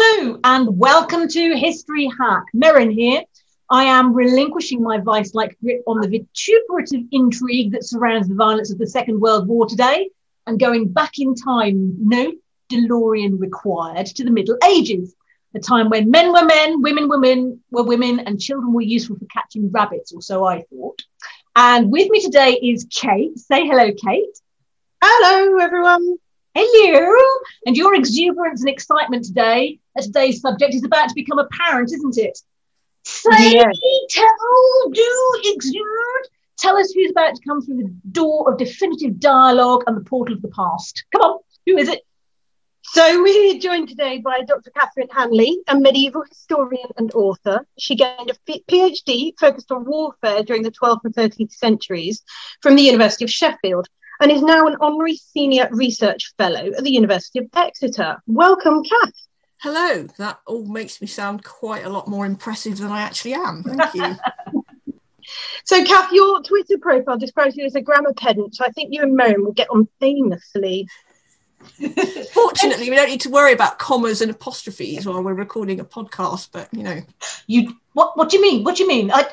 Hello, and welcome to History Hack. Merrin here. I am relinquishing my vice like grip on the vituperative intrigue that surrounds the violence of the Second World War today and going back in time, no DeLorean required, to the Middle Ages, a time when men were men, women were women, were women, and children were useful for catching rabbits, or so I thought. And with me today is Kate. Say hello, Kate. Hello, everyone. Hello. And your exuberance and excitement today, today's subject is about to become apparent, isn't it? Say, yes. tell, oh, do, exude. Tell us who's about to come through the door of definitive dialogue and the portal of the past. Come on, who is it? So we're joined today by Dr. Catherine Hanley, a medieval historian and author. She gained a PhD focused on warfare during the 12th and 13th centuries from the University of Sheffield and is now an honorary senior research fellow at the University of Exeter. Welcome, Kath. Hello. That all makes me sound quite a lot more impressive than I actually am. Thank you. so, Kath, your Twitter profile describes you as a grammar pedant, so I think you and Merrin will get on famously. Fortunately, we don't need to worry about commas and apostrophes while we're recording a podcast. But you know, you what? What do you mean? What do you mean? I,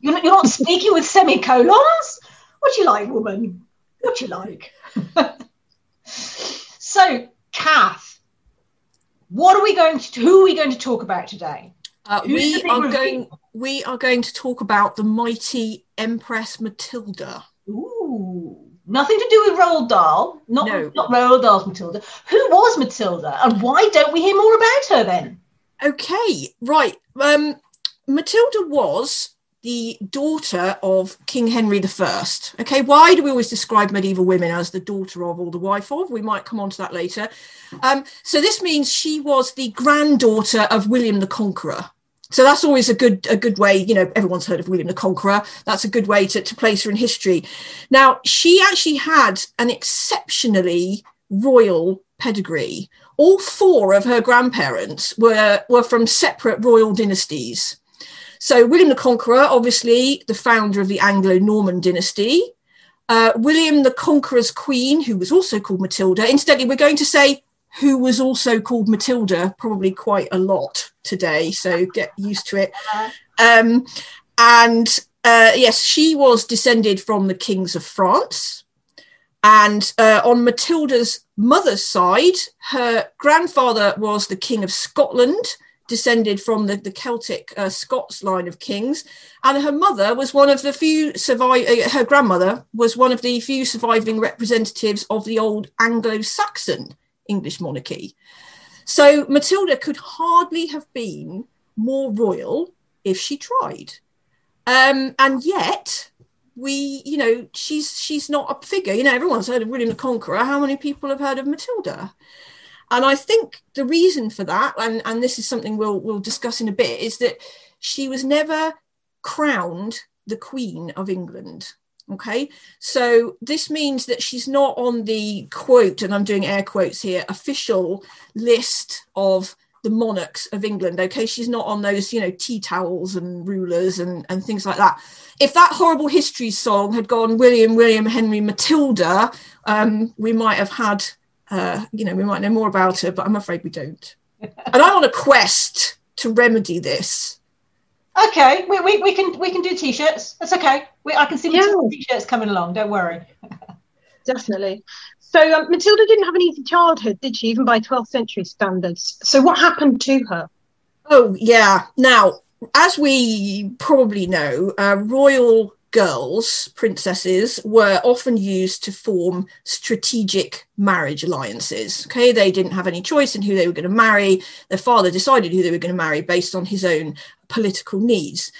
you're not, you're not speaking with semicolons. What do you like, woman? What do you like? so, Kath, what are we going to? Who are we going to talk about today? Uh, we are going. We are going to talk about the mighty Empress Matilda. Ooh, nothing to do with Roald Dahl. Not no. not Roald Dahl's Matilda. Who was Matilda, and why don't we hear more about her then? Okay, right. Um, Matilda was the daughter of King Henry I. Okay, why do we always describe medieval women as the daughter of or the wife of? We might come on to that later. Um, so this means she was the granddaughter of William the Conqueror. So that's always a good a good way. You know, everyone's heard of William the Conqueror. That's a good way to, to place her in history. Now, she actually had an exceptionally royal pedigree. All four of her grandparents were were from separate royal dynasties. So, William the Conqueror, obviously the founder of the Anglo Norman dynasty. Uh, William the Conqueror's queen, who was also called Matilda. Incidentally, we're going to say who was also called Matilda probably quite a lot today, so get used to it. Um, and uh, yes, she was descended from the kings of France. And uh, on Matilda's mother's side, her grandfather was the king of Scotland, descended from the, the Celtic uh, Scots line of kings. And her mother was one of the few survive. Uh, her grandmother was one of the few surviving representatives of the old Anglo-Saxon English monarchy. So Matilda could hardly have been more royal if she tried. Um, and yet, we, you know, she's she's not a figure. You know, everyone's heard of William the Conqueror. How many people have heard of Matilda? And I think the reason for that, and, and this is something we'll we'll discuss in a bit, is that she was never crowned the Queen of England. Okay, so this means that she's not on the quote, and I'm doing air quotes here, official list of the monarchs of England. Okay, she's not on those, you know, tea towels and rulers and, and things like that. If that horrible history song had gone William, William, Henry, Matilda, um, we might have had uh, you know, we might know more about her, but I'm afraid we don't. and I'm on a quest to remedy this. Okay, we, we, we can we can do t-shirts. That's okay. We, I can see yeah. t-shirts coming along. Don't worry. definitely. So um, Matilda didn't have an easy childhood, did she? Even by 12th century standards. So what happened to her? Oh yeah. Now, as we probably know, uh, royal girls, princesses, were often used to form strategic marriage alliances. Okay, they didn't have any choice in who they were going to marry. Their father decided who they were going to marry based on his own political needs.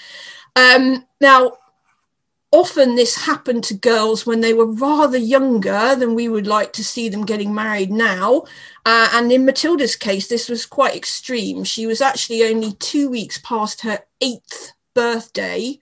Um, now, often this happened to girls when they were rather younger than we would like to see them getting married now. Uh, and in Matilda's case, this was quite extreme. She was actually only two weeks past her eighth birthday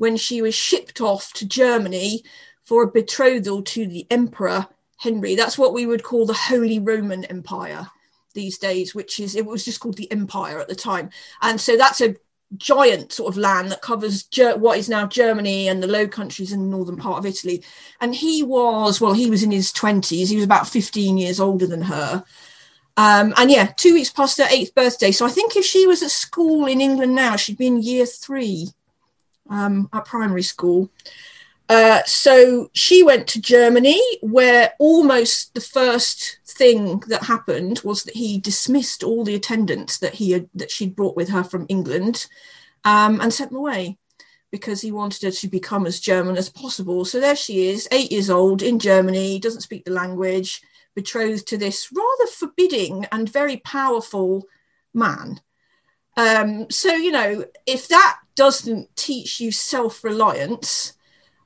when she was shipped off to Germany for a betrothal to the Emperor Henry. That's what we would call the Holy Roman Empire these days, which is, it was just called the Empire at the time. And so that's a giant sort of land that covers Ger- what is now Germany and the Low Countries and the northern part of Italy. And he was, well, he was in his 20s. He was about 15 years older than her. Um, and yeah, two weeks past her eighth birthday. So I think if she was at school in England now, she'd be in year three um, at primary school. Uh, so she went to Germany, where almost the first thing that happened was that he dismissed all the attendants that he had that she'd brought with her from England, um, and sent them away because he wanted her to become as German as possible. So there she is, eight years old in Germany, doesn't speak the language, betrothed to this rather forbidding and very powerful man. Um, so you know, if that doesn't teach you self reliance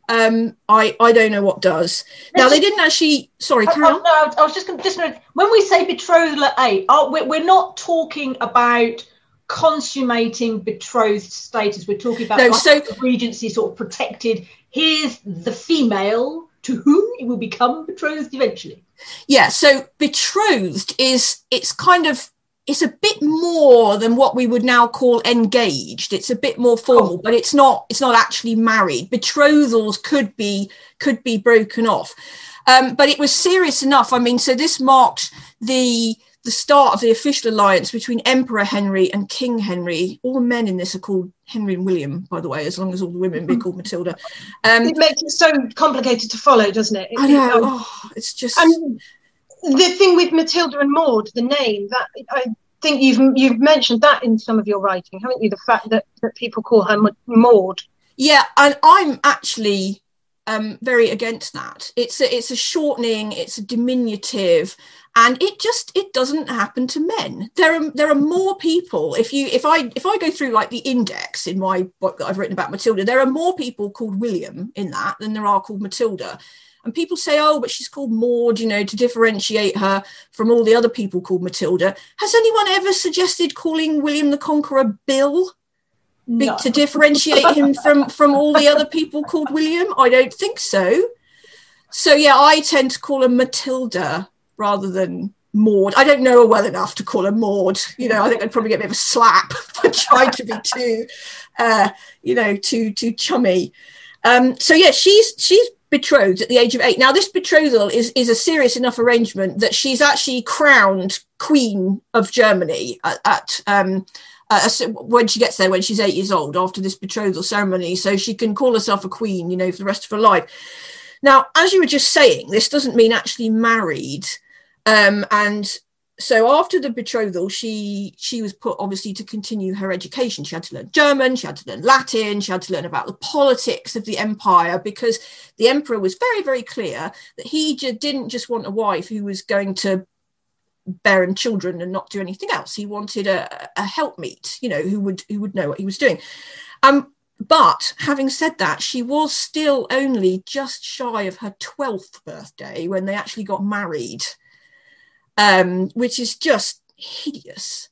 um, I I don't know what does. Now they didn't actually. Sorry, Carol. no, I was just going just gonna, when we say betrothal at eight, oh, we're, we're not talking about consummating betrothed status. We're talking about no, so regency sort of protected. Here's the female to whom it will become betrothed eventually. Yeah, so betrothed is it's kind of it's a bit more than what we would now call engaged. It's a bit more formal but it's not it's not actually married. Betrothals could be could be broken off. Um, but it was serious enough. I mean so this marked the the start of the official alliance between emperor henry and king henry. All the men in this are called henry and william by the way as long as all the women be called matilda. Um, it makes it so complicated to follow doesn't it, it i know. oh, it's just and the thing with Matilda and Maud, the name that I think you've you've mentioned that in some of your writing, haven't you? The fact that that people call her Maud. Yeah, and I'm actually um, very against that. It's a, it's a shortening, it's a diminutive, and it just it doesn't happen to men. There are there are more people. If you if I if I go through like the index in my book that I've written about Matilda, there are more people called William in that than there are called Matilda. And people say, oh, but she's called Maud, you know, to differentiate her from all the other people called Matilda. Has anyone ever suggested calling William the Conqueror Bill? No. to differentiate him from from all the other people called William? I don't think so. So yeah, I tend to call her Matilda rather than Maud. I don't know her well enough to call her Maud. You know, I think I'd probably get a bit of a slap for trying to be too, uh, you know, too too chummy. Um, so yeah, she's she's betrothed at the age of eight. Now, this betrothal is, is a serious enough arrangement that she's actually crowned Queen of Germany at, at um, uh, when she gets there, when she's eight years old, after this betrothal ceremony. So she can call herself a queen, you know, for the rest of her life. Now, as you were just saying, this doesn't mean actually married. Um, and so after the betrothal she she was put obviously to continue her education. She had to learn german she had to learn latin she had to learn about the politics of the empire because the emperor was very very clear that he j- didn't just want a wife who was going to bear him children and not do anything else. He wanted a, a helpmeet you know who would who would know what he was doing. Um but having said that, she was still only just shy of her 12th birthday when they actually got married um, which is just hideous.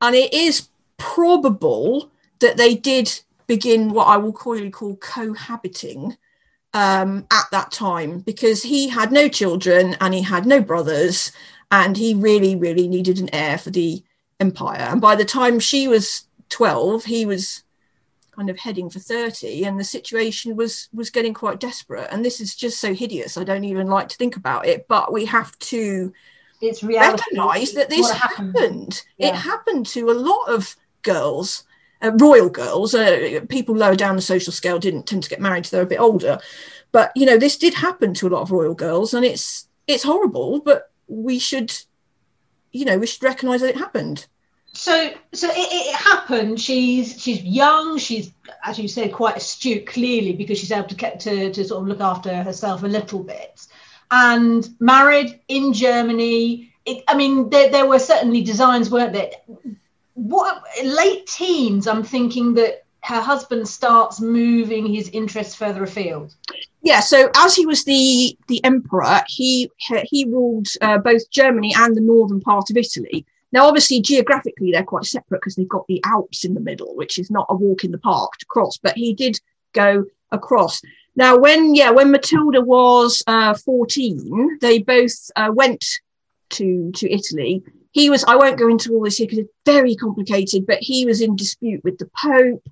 And it is probable that they did begin what I will call, call cohabiting um, at that time because he had no children and he had no brothers and he really, really needed an heir for the empire. And by the time she was 12, he was kind of heading for 30 and the situation was was getting quite desperate and this is just so hideous i don't even like to think about it but we have to it's reality. Recognise that this happened. happened. Yeah. It happened to a lot of girls uh, royal girls, uh, people lower down the social scale didn't tend to get married till they're a bit older. But you know, this did happen to a lot of royal girls, and it's it's horrible. But we should, you know, we should recognise that it happened. So, so it, it happened. She's she's young. She's, as you said, quite astute, clearly, because she's able to get to to sort of look after herself a little bit, and married in Germany. It, I mean, there, there were certainly designs, weren't there? What late teens? I'm thinking that her husband starts moving his interests further afield. Yeah, so as he was the the emperor, he he ruled uh, both Germany and the northern part of Italy. Now, obviously, geographically, they're quite separate because they've got the Alps in the middle, which is not a walk in the park to cross. But he did go across. Now, when yeah, when Matilda was uh, fourteen, they both uh, went to to Italy. He was I won't go into all this here because it's very complicated, but he was in dispute with the Pope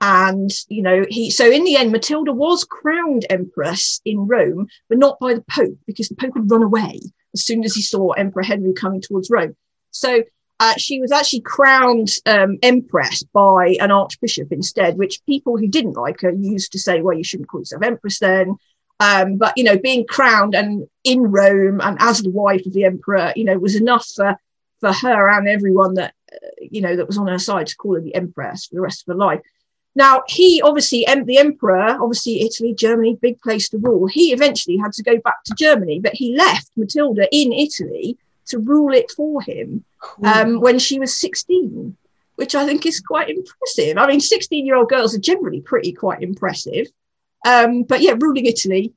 and you know he so in the end matilda was crowned empress in rome but not by the pope because the pope had run away as soon as he saw emperor henry coming towards rome so uh, she was actually crowned um, empress by an archbishop instead which people who didn't like her used to say well you shouldn't call yourself empress then um, but you know being crowned and in rome and as the wife of the emperor you know was enough for for her and everyone that uh, you know that was on her side to call her the empress for the rest of her life now, he obviously, the emperor, obviously Italy, Germany, big place to rule. He eventually had to go back to Germany, but he left Matilda in Italy to rule it for him um, when she was 16, which I think is quite impressive. I mean, 16 year old girls are generally pretty quite impressive. Um, but yeah, ruling Italy,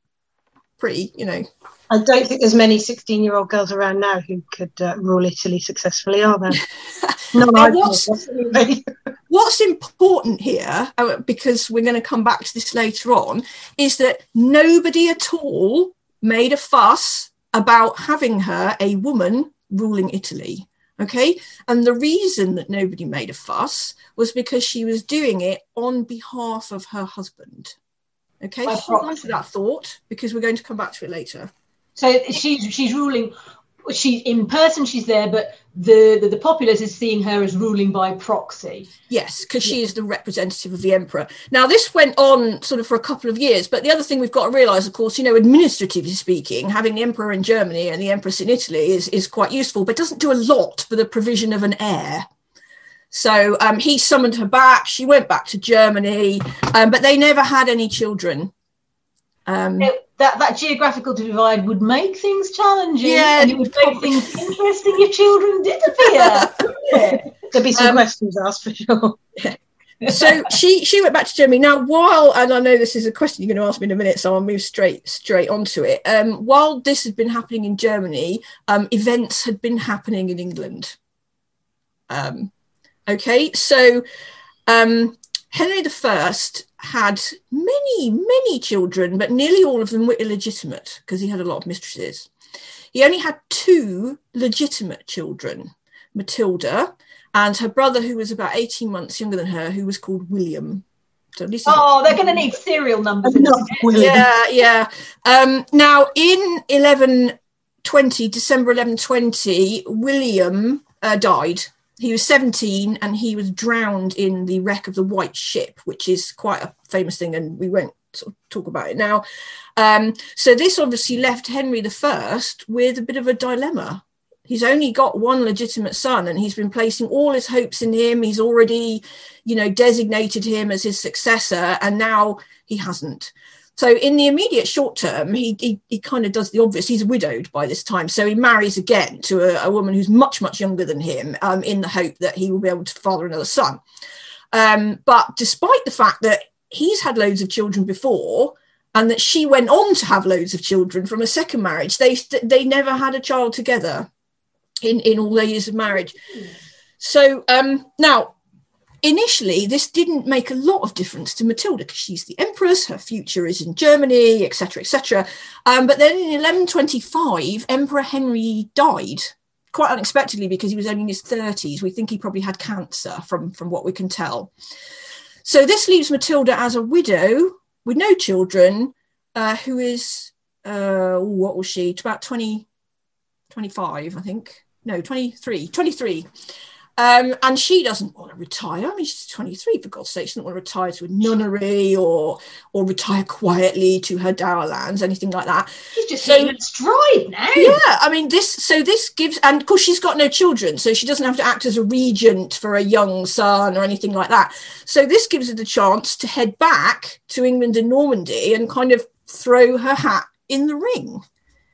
pretty, you know. I don't think there's many 16 year old girls around now who could uh, rule Italy successfully, are there? no, what's, what's important here, uh, because we're going to come back to this later on, is that nobody at all made a fuss about having her a woman ruling Italy. Okay. And the reason that nobody made a fuss was because she was doing it on behalf of her husband. Okay. Hold on to that thought because we're going to come back to it later. So she's she's ruling. She's in person. She's there, but the, the, the populace is seeing her as ruling by proxy. Yes, because she is the representative of the emperor. Now, this went on sort of for a couple of years, but the other thing we've got to realise, of course, you know, administratively speaking, having the emperor in Germany and the empress in Italy is is quite useful, but doesn't do a lot for the provision of an heir. So um, he summoned her back. She went back to Germany, um, but they never had any children. Um, it, that that geographical divide would make things challenging, yeah, and it would make things interesting if children did appear. There'd be some um, questions asked for sure. Yeah. so she she went back to Germany. Now, while and I know this is a question you're going to ask me in a minute, so I'll move straight straight onto it. Um, while this had been happening in Germany, um, events had been happening in England. Um, okay, so um, Henry I had many, many children, but nearly all of them were illegitimate because he had a lot of mistresses. He only had two legitimate children Matilda and her brother, who was about 18 months younger than her, who was called William. So oh, they're going to need serial numbers. yeah, yeah. Um, now, in 1120, December 1120, William uh, died he was 17 and he was drowned in the wreck of the White Ship, which is quite a famous thing, and we won't talk about it now. Um, so this obviously left Henry I with a bit of a dilemma. He's only got one legitimate son, and he's been placing all his hopes in him. He's already, you know, designated him as his successor, and now he hasn't. So in the immediate short term, he, he, he kind of does the obvious. He's widowed by this time, so he marries again to a, a woman who's much much younger than him, um, in the hope that he will be able to father another son. Um, but despite the fact that he's had loads of children before, and that she went on to have loads of children from a second marriage, they they never had a child together in in all their years of marriage. So um, now initially this didn't make a lot of difference to matilda because she's the empress her future is in germany etc etc um, but then in 1125 emperor henry died quite unexpectedly because he was only in his 30s we think he probably had cancer from from what we can tell. So this leaves matilda as a widow with no children uh, who is uh, what was she? About 20 25 i think. No 23 23 Um, and she doesn't want to retire. I mean, she's 23, for God's sake. She doesn't want to retire to a nunnery or or retire quietly to her dower lands, anything like that. She's just so, in stride now. Yeah, I mean, this so this gives, and of course, she's got no children, so she doesn't have to act as a regent for a young son or anything like that. So this gives her the chance to head back to England and Normandy and kind of throw her hat in the ring.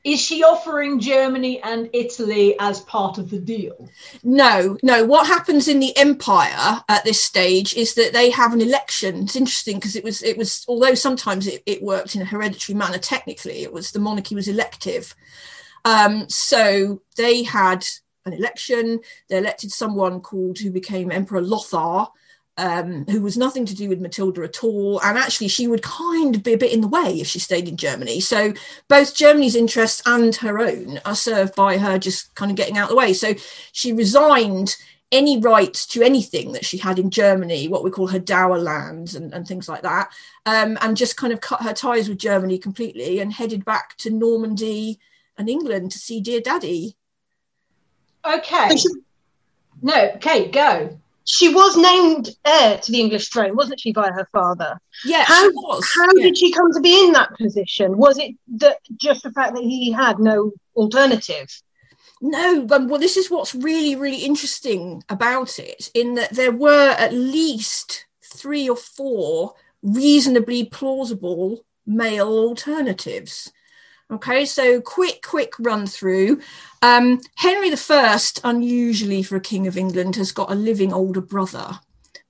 Is she offering Germany and Italy as part of the deal? No, no. What happens in the empire at this stage is that they have an election. It's interesting because it was it was although sometimes it, it worked in a hereditary manner, technically it was the monarchy was elective. Um, so they had an election, they elected someone called who became Emperor Lothar, um, who was nothing to do with Matilda at all. And actually, she would kind of be a bit in the way if she stayed in Germany. So both Germany's interests and her own are served by her just kind of getting out of the way. So she resigned any rights to anything that she had in Germany, what we call her dower lands and, and things like that, um, and just kind of cut her ties with Germany completely and headed back to Normandy and England to see dear daddy. Okay. No, okay, go she was named heir to the English throne, wasn't she, by her father? Yeah, how, How yeah. did she come to be in that position? Was it that just the fact that he had no alternative? No, um, well, this is what's really, really interesting about it, in that there were at least three or four reasonably plausible male alternatives. Okay, so quick, quick run through. Um, Henry I, unusually for a king of England, has got a living older brother,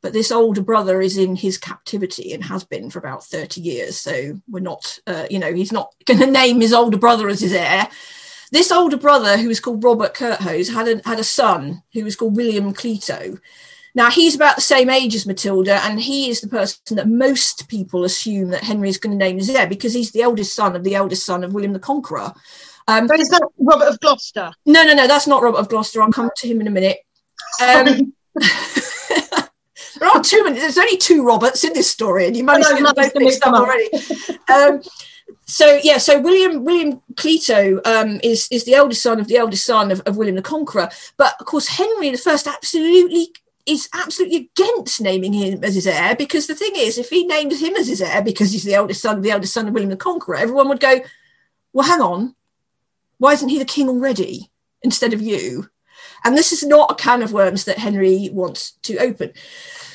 but this older brother is in his captivity and has been for about 30 years. So we're not, uh, you know, he's not going to name his older brother as his heir. This older brother, who was called Robert Curthose, had a, had a son who was called William Clito. Now, he's about the same age as Matilda, and he is the person that most people assume that Henry is going to name as heir because he's the eldest son of the eldest son of William the Conqueror. Um, but is that Robert of Gloucester? No, no, no, that's not Robert of Gloucester. I'll come to him in a minute. Um, there are two. There's only two Roberts in this story, and you managed to get both mixed up already. um, so yeah, so William William Clito um, is is the eldest son of the eldest son of, of William the Conqueror, but of course Henry the First absolutely is absolutely against naming him as his heir because the thing is, if he named him as his heir because he's the eldest son the eldest son of William the Conqueror, everyone would go, "Well, hang on, why isn't he the king already instead of you?" And this is not a can of worms that Henry wants to open.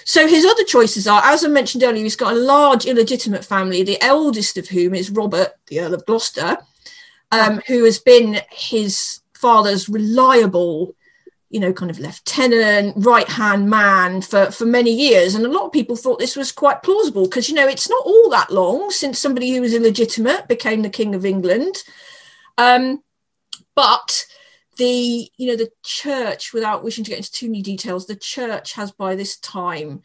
So his other choices are, as I mentioned earlier, he's got a large illegitimate family, the eldest of whom is Robert, the Earl of Gloucester, um, who has been his father's reliable you know, kind of lieutenant, right hand man for, for many years. And a lot of people thought this was quite plausible because, you know, it's not all that long since somebody who was illegitimate became the King of England. Um, but the, you know, the church, without wishing to get into too many details, the church has by this time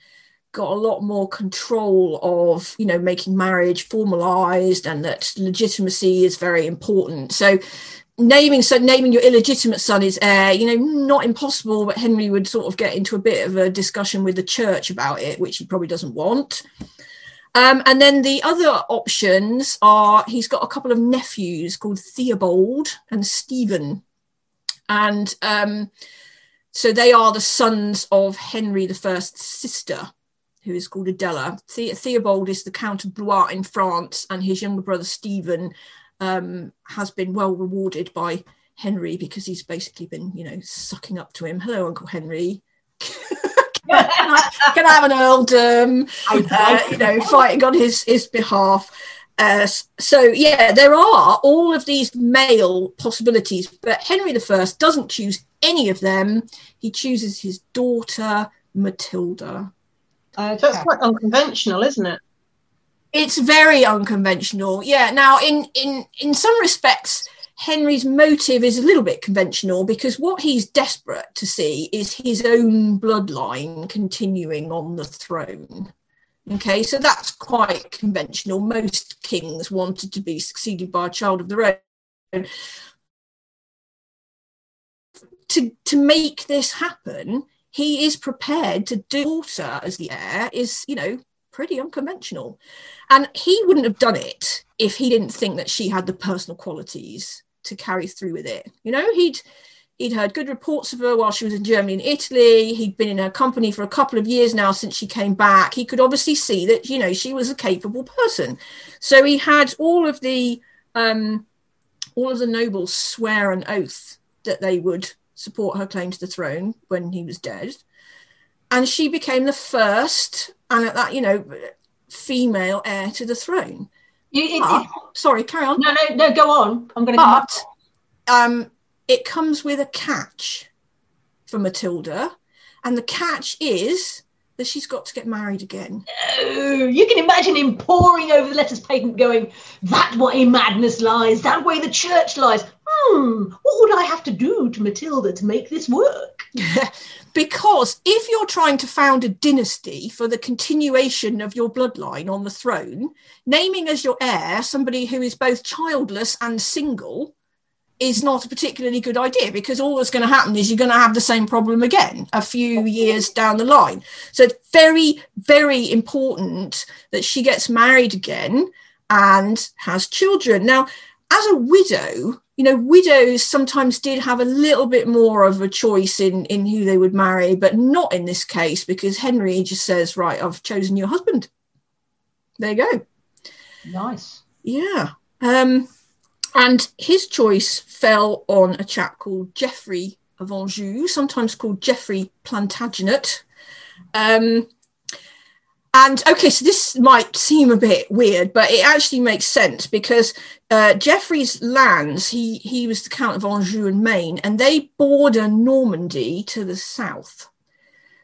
got a lot more control of you know making marriage formalized and that legitimacy is very important so naming so naming your illegitimate son is heir you know not impossible but henry would sort of get into a bit of a discussion with the church about it which he probably doesn't want. Um, and then the other options are he's got a couple of nephews called theobald and stephen. And um, so they are the sons of henry first's sister who is called adela. The- theobald is the count of blois in france and his younger brother stephen um, has been well rewarded by Henry because he's basically been, you know, sucking up to him. Hello, Uncle Henry. can, I, can, I, have an earldom? Uh, you know, fighting on his his behalf. Uh, so yeah, there are all of these male possibilities, but Henry I doesn't choose any of them. He chooses his daughter Matilda. Okay. That's quite unconventional, isn't it? It's very unconventional. Yeah now in in in some respects henry's motive is a little bit conventional because what he's desperate to see is his own bloodline continuing on the throne. Okay so that's quite conventional. Most kings wanted to be succeeded by a child of their own. To to make this happen he is prepared to do daughter as the heir is you know pretty unconventional. And he wouldn't have done it if he didn't think that she had the personal qualities to carry through with it. You know, he'd He'd heard good reports of her while she was in Germany and Italy. He'd been in her company for a couple of years now since she came back. He could obviously see that, you know, she was a capable person. So he had all of the um, all of the nobles swear an oath that they would support her claim to the throne when he was dead. And she became the first, and at that, you know, female heir to the throne. You, it, But- it- sorry, carry on. no, no, no. Go on. I'm going to. But um, it comes with a catch for Matilda, and the catch is that she's got to get married again. Oh, you can imagine him poring over the letters patent, going, "That way madness lies. That way the church lies." Hmm. What would I have to do to Matilda to make this work? because if you're trying to found a dynasty for the continuation of your bloodline on the throne, naming as your heir somebody who is both childless and single is not a particularly good idea because all that's going to happen is you're going to have the same problem again a few years down the line. So it's very, very important that she gets married again and has children. Now, as a widow, you know, widows sometimes did have a little bit more of a choice in in who they would marry, but not in this case because Henry just says, "Right, I've chosen your husband." There you go. Nice. Yeah. Um, and his choice fell on a chap called Geoffrey of Anjou, sometimes called Geoffrey Plantagenet. Um, and okay, so this might seem a bit weird, but it actually makes sense because uh, Geoffrey's lands, he, he was the Count of Anjou and Maine, and they border Normandy to the south.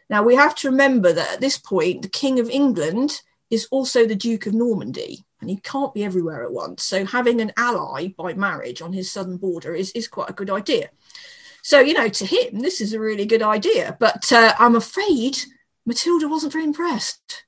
Now, we have to remember that at this point, the King of England is also the Duke of Normandy, and he can't be everywhere at once. So, having an ally by marriage on his southern border is, is quite a good idea. So, you know, to him, this is a really good idea. But uh, I'm afraid Matilda wasn't very impressed.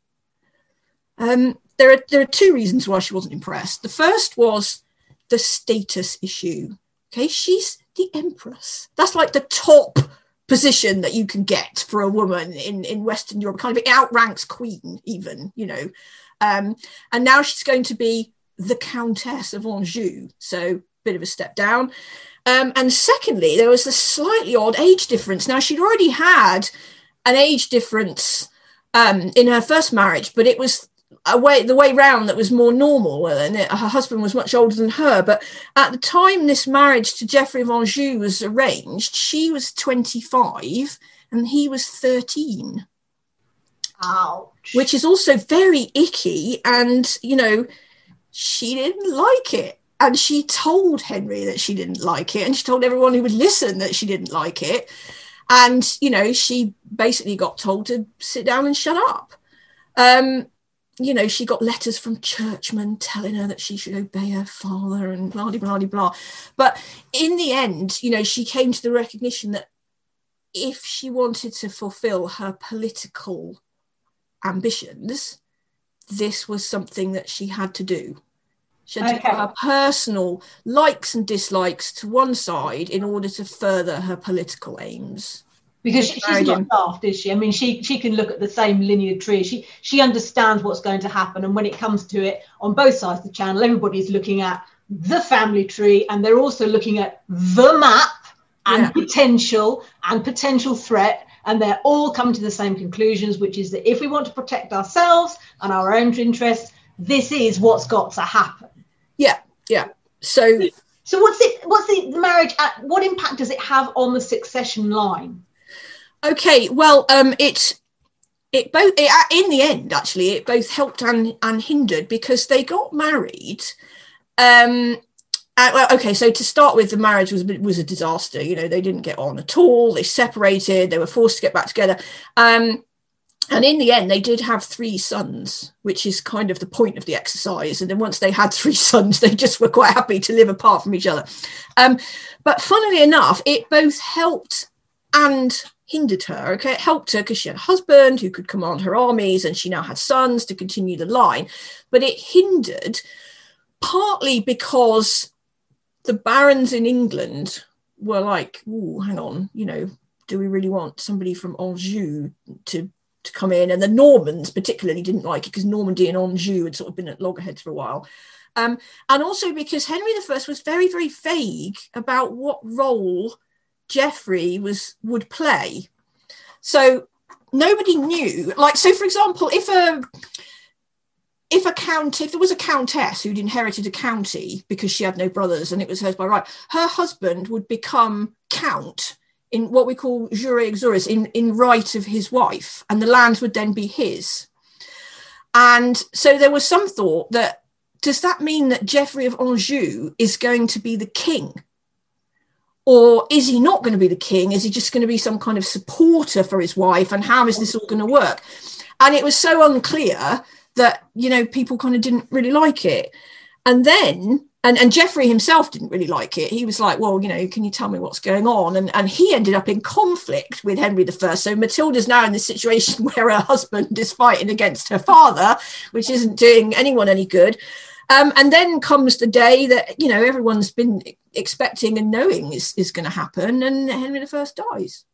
Um, there are there are two reasons why she wasn't impressed. The first was the status issue. Okay, she's the empress. That's like the top position that you can get for a woman in in Western Europe. Kind of it outranks queen, even you know. Um, and now she's going to be the Countess of Anjou. So a bit of a step down. Um, and secondly, there was a slightly odd age difference. Now she'd already had an age difference um, in her first marriage, but it was a way the way round that was more normal and it, her husband was much older than her but at the time this marriage to geoffrey of anjou was arranged she was 25 and he was 13 Ouch. which is also very icky and you know she didn't like it. And she told henry that she didn't like it and she told everyone who would listen that she didn't like it. And you know she basically got told to sit down and shut up. Um you know, she got letters from churchmen telling her that she should obey her father and blah, blah, blah, blah. But in the end, you know, she came to the recognition that if she wanted to fulfill her political ambitions, this was something that she had to do. She had to put her personal likes and dislikes to one side in order to further her political aims. Because she, she's not daft, is she? I mean, she she can look at the same linear tree. She she understands what's going to happen, and when it comes to it, on both sides of the channel, everybody's looking at the family tree, and they're also looking at the map and Yeah. potential and potential threat, and they're all coming to the same conclusions, which is that if we want to protect ourselves and our own interests, this is what's got to happen. Yeah, yeah. So So what's it? What's the, the marriage? At, what impact does it have on the succession line? Okay, well, um, it it both it, uh, in the end actually it both helped and and hindered because they got married. Um, uh, well, okay, so to start with, the marriage was was a disaster. You know, they didn't get on at all. They separated. They were forced to get back together. Um, and in the end, they did have three sons, which is kind of the point of the exercise. And then once they had three sons, they just were quite happy to live apart from each other. Um, but funnily enough, it both helped and hindered her. Okay, it helped her because she had a husband who could command her armies, and she now had sons to continue the line. But it hindered partly because the barons in England were like, "Oh, hang on, you know, do we really want somebody from Anjou to to come in?" And the Normans particularly didn't like it because Normandy and Anjou had sort of been at loggerheads for a while. Um, and also because Henry I was very, very vague about what role Geoffrey was would play. So nobody knew. Like, so for example, if a if a count if there was a countess who'd inherited a county because she had no brothers and it was hers by right, her husband would become count in what we call jure uxoris in, in right of his wife, and the land would then be his. And so there was some thought that does that mean that Geoffrey of Anjou is going to be the king? Or is he not going to be the king? Is he just going to be some kind of supporter for his wife? And how is this all going to work? And it was so unclear that, you know, people kind of didn't really like it. And then and, and Geoffrey himself didn't really like it. He was like, well, you know, can you tell me what's going on? And, and he ended up in conflict with Henry I. So Matilda's now in this situation where her husband is fighting against her father, which isn't doing anyone any good. Um, and then comes the day that, you know, everyone's been expecting and knowing is, is going to happen. And Henry I dies.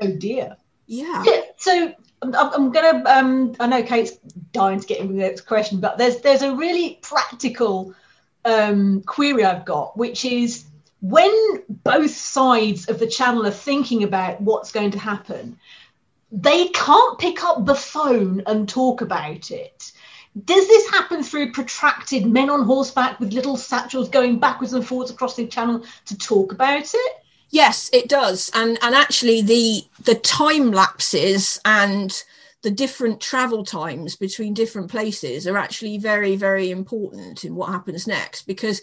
Oh, dear. Yeah. yeah so I'm, I'm gonna. Um, I know Kate's dying to get into the next question, but there's there's a really practical um, query I've got, which is when both sides of the channel are thinking about what's going to happen, they can't pick up the phone and talk about it. Does this happen through protracted men on horseback with little satchels going backwards and forwards across the channel to talk about it? Yes, it does, and and actually the the time lapses and the different travel times between different places are actually very very important in what happens next because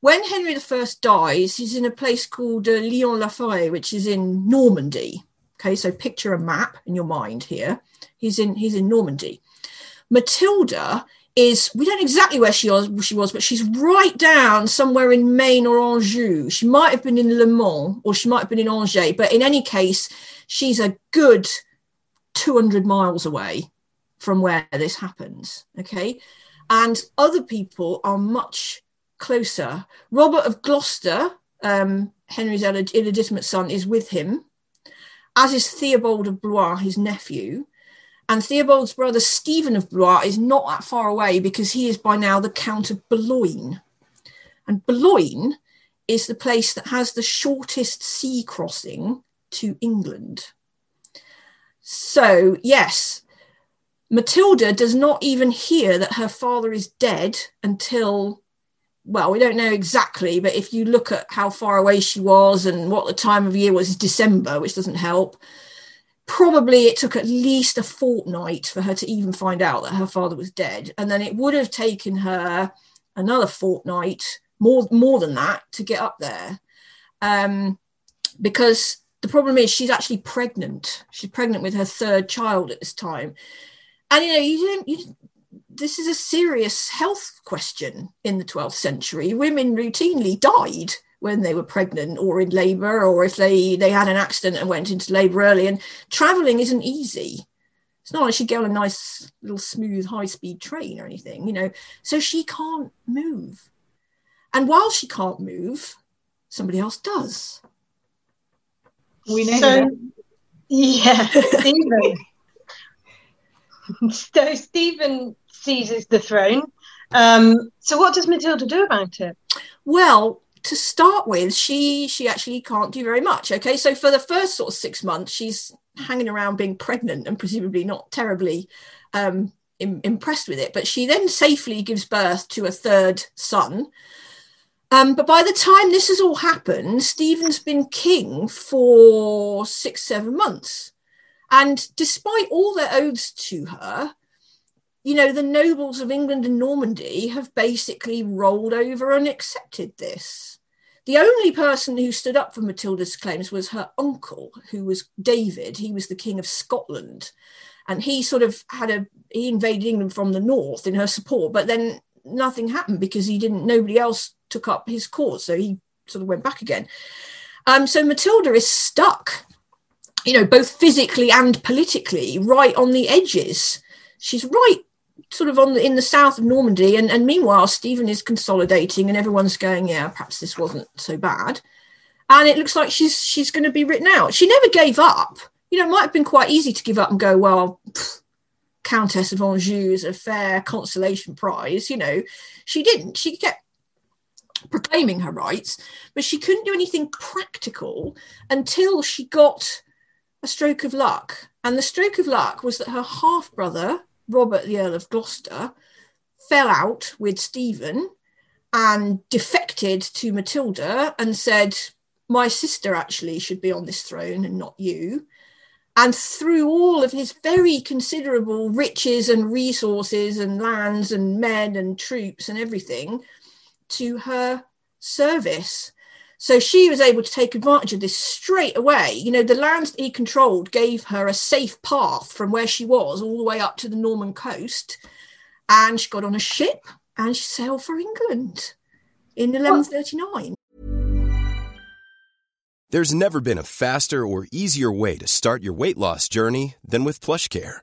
when Henry I dies, he's in a place called uh, Lyon-la-Forêt, which is in Normandy. Okay, so picture a map in your mind here. He's in he's in Normandy. Matilda is we don't know exactly where she was, she was, but she's right down somewhere in Maine or Anjou. She might have been in Le Mans or she might have been in Angers, but in any case, she's a good 200 miles away from where this happens. Okay. And other people are much closer. Robert of Gloucester, um, Henry's illegitimate son, is with him, as is Theobald of Blois, his nephew. And Theobald's brother Stephen of Blois is not that far away because he is by now the Count of Boulogne. And Boulogne is the place that has the shortest sea crossing to England. So, yes, Matilda does not even hear that her father is dead until, well, we don't know exactly, but if you look at how far away she was and what the time of year was, December, which doesn't help probably it took at least a fortnight for her to even find out that her father was dead. And then it would have taken her another fortnight more more than that to get up there. Um, because the problem is she's actually pregnant. She's pregnant with her third child at this time. And you know you didn't you, this is a serious health question in the 12th century. Women routinely died when they were pregnant or in labor or if they they had an accident and went into labor early. And traveling isn't easy. It's not like she'd go on a nice little smooth high speed train or anything you know. So she can't move. And while she can't move somebody else does. We know so, yeah stephen. So stephen seizes the throne. Um, so what does matilda do about it? Well to start with, she she actually can't do very much. Okay, so for the first sort of six months, she's hanging around being pregnant and presumably not terribly um, Im- impressed with it. But she then safely gives birth to a third son. Um, but by the time this has all happened, Stephen's been king for six, seven months. And despite all their oaths to her, you know, the nobles of England and Normandy have basically rolled over and accepted this. The only person who stood up for Matilda's claims was her uncle, who was David. He was the King of Scotland. And he sort of had a, he invaded England from the north in her support, but then nothing happened because he didn't, nobody else took up his cause. So he sort of went back again. Um, so Matilda is stuck, you know, both physically and politically, right on the edges. She's right sort of on the, in the south of Normandy, and, and meanwhile Stephen is consolidating, and everyone's going, yeah, perhaps this wasn't so bad, and it looks like she's she's going to be written out. She never gave up. You know, it might have been quite easy to give up and go, well, Countess of Anjou is a fair consolation prize. You know, she didn't. She kept proclaiming her rights, but she couldn't do anything practical until she got a stroke of luck. And the stroke of luck was that her half brother, Robert, the Earl of Gloucester, fell out with Stephen and defected to Matilda and said, My sister actually should be on this throne and not you. And through all of his very considerable riches and resources and lands and men and troops and everything to her service. So she was able to take advantage of this straight away. You know, the lands that he controlled gave her a safe path from where she was all the way up to the Norman coast. And she got on a ship and she sailed for England in 1139. There's never been a faster or easier way to start your weight loss journey than with PlushCare.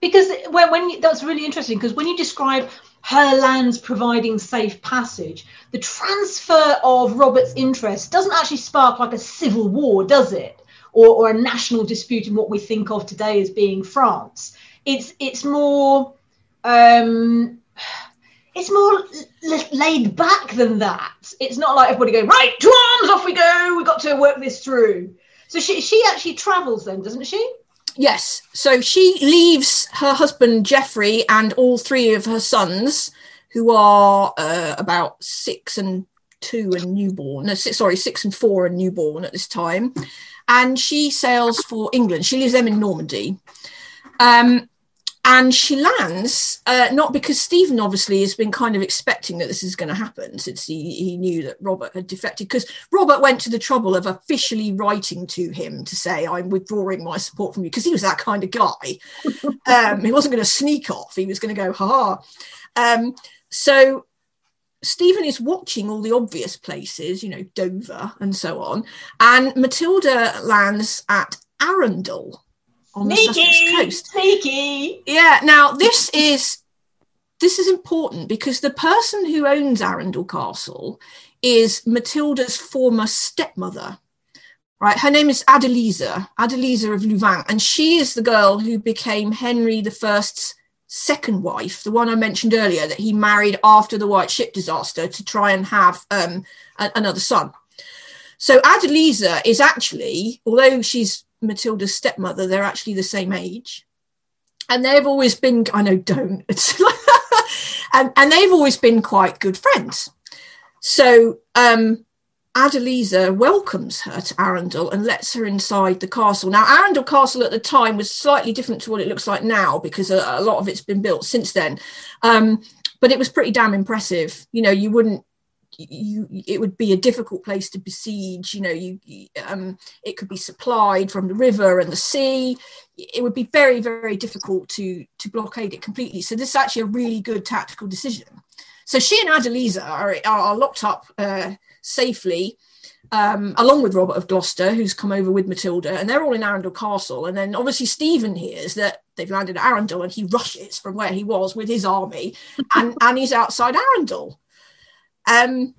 Because when, when you, that's really interesting because when you describe her lands providing safe passage the transfer of robert's interest doesn't actually spark like a civil war does it? Or, or a national dispute in what we think of today as being france. It's it's more um it's more l- laid back than that. It's not like everybody going right to arms off we go we've got to work this through. So she, she actually travels then doesn't she Yes. So she leaves her husband Geoffrey and all three of her sons, who are uh, about six and two and newborn. No, six, sorry, six and four and newborn at this time, and she sails for England. She leaves them in Normandy. Um, and she lands uh, not because Stephen obviously has been kind of expecting that this is going to happen since he, he knew that Robert had defected because Robert went to the trouble of officially writing to him to say I'm withdrawing my support from you because he was that kind of guy. um, he wasn't going to sneak off; he was going to go ha. Um, so Stephen is watching all the obvious places, you know, Dover and so on, and Matilda lands at Arundel on the Sussex coast. Sneaky. Yeah. Now this is this is important because the person who owns Arundel Castle is Matilda's former stepmother. Right, her name is Adeliza, Adeliza of Louvain, and she is the girl who became Henry I's second wife, the one I mentioned earlier that he married after the White Ship disaster to try and have um, a- another son. So Adeliza is actually, although she's Matilda's stepmother, they're actually the same age. And they've always been, I know, don't. and, and they've always been quite good friends. So um, Adeliza welcomes her to Arundel and lets her inside the castle. Now, Arundel Castle at the time was slightly different to what it looks like now because a, a lot of it's been built since then. Um, but it was pretty damn impressive. You know, you wouldn't you it would be a difficult place to besiege you know you um it could be supplied from the river and the sea it would be very very difficult to to blockade it completely so this is actually a really good tactical decision so she and adeliza are, are locked up uh, safely um, along with Robert of Gloucester, who's come over with Matilda, and they're all in Arundel Castle. And then obviously Stephen hears that they've landed at Arundel, and he rushes from where he was with his army, and, and he's outside Arundel. Um,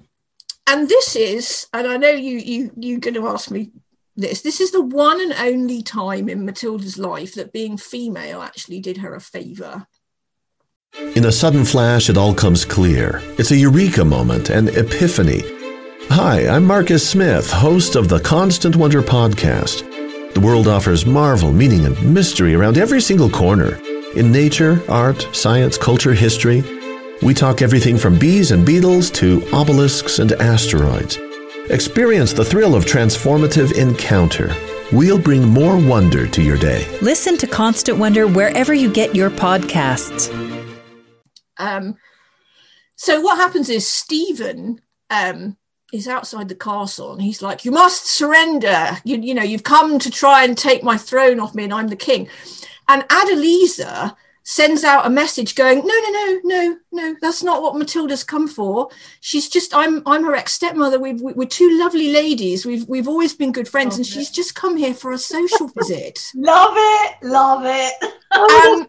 and this is, and I know you you you're going to ask me this. This is the one and only time in Matilda's life that being female actually did her a favour. In a sudden flash, it all comes clear. It's a eureka moment, an epiphany. Hi, I'm Marcus Smith, host of the Constant Wonder podcast. The world offers marvel, meaning, and mystery around every single corner. In nature, art, science, culture, history, we talk everything from bees and beetles to obelisks and asteroids. Experience the thrill of transformative encounter. We'll bring more wonder to your day. Listen to Constant Wonder wherever you get your podcasts. Um, so what happens is Stephen um, is outside the castle and he's like, "You must surrender. You, you know, you've come to try and take my throne off me, and I'm the king." And Adeliza sends out a message going, no, no, no, no, no, that's not what Matilda's come for. She's just, I'm, I'm her ex stepmother. We've, we're two lovely ladies. We've, we've always been good friends, love and it. she's just come here for a social visit. love it, love it. um,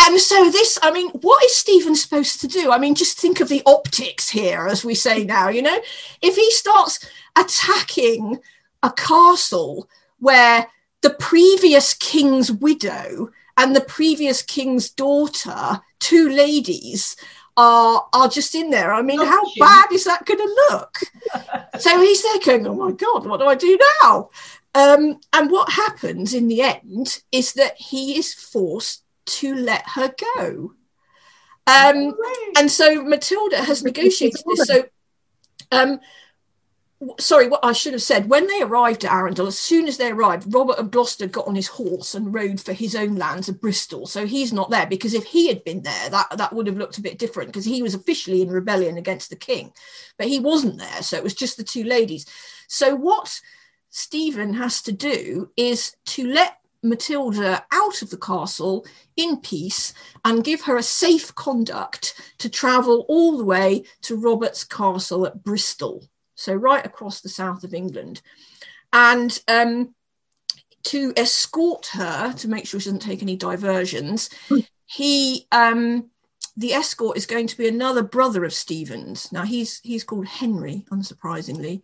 and so this, I mean, what is Stephen supposed to do? I mean, just think of the optics here, as we say now. You know, if he starts attacking a castle where the previous king's widow and the previous king's daughter, two ladies, are are just in there. I mean, how bad is that going to look? so he's there going, "Oh my god, what do I do now?" Um, and what happens in the end is that he is forced to let her go. Um, and so Matilda has negotiated this. So um, sorry, what I should have said when they arrived at Arundel, as soon as they arrived, Robert of Gloucester got on his horse and rode for his own lands of Bristol. So he's not there because if he had been there, that, that would have looked a bit different because he was officially in rebellion against the king, but he wasn't there. So it was just the two ladies. So what Stephen has to do is to let Matilda out of the castle in peace and give her a safe conduct to travel all the way to Robert's castle at Bristol so right across the south of England. And um, to escort her to make sure she doesn't take any diversions, he um, the escort is going to be another brother of Stephen's. Now he's he's called Henry, unsurprisingly,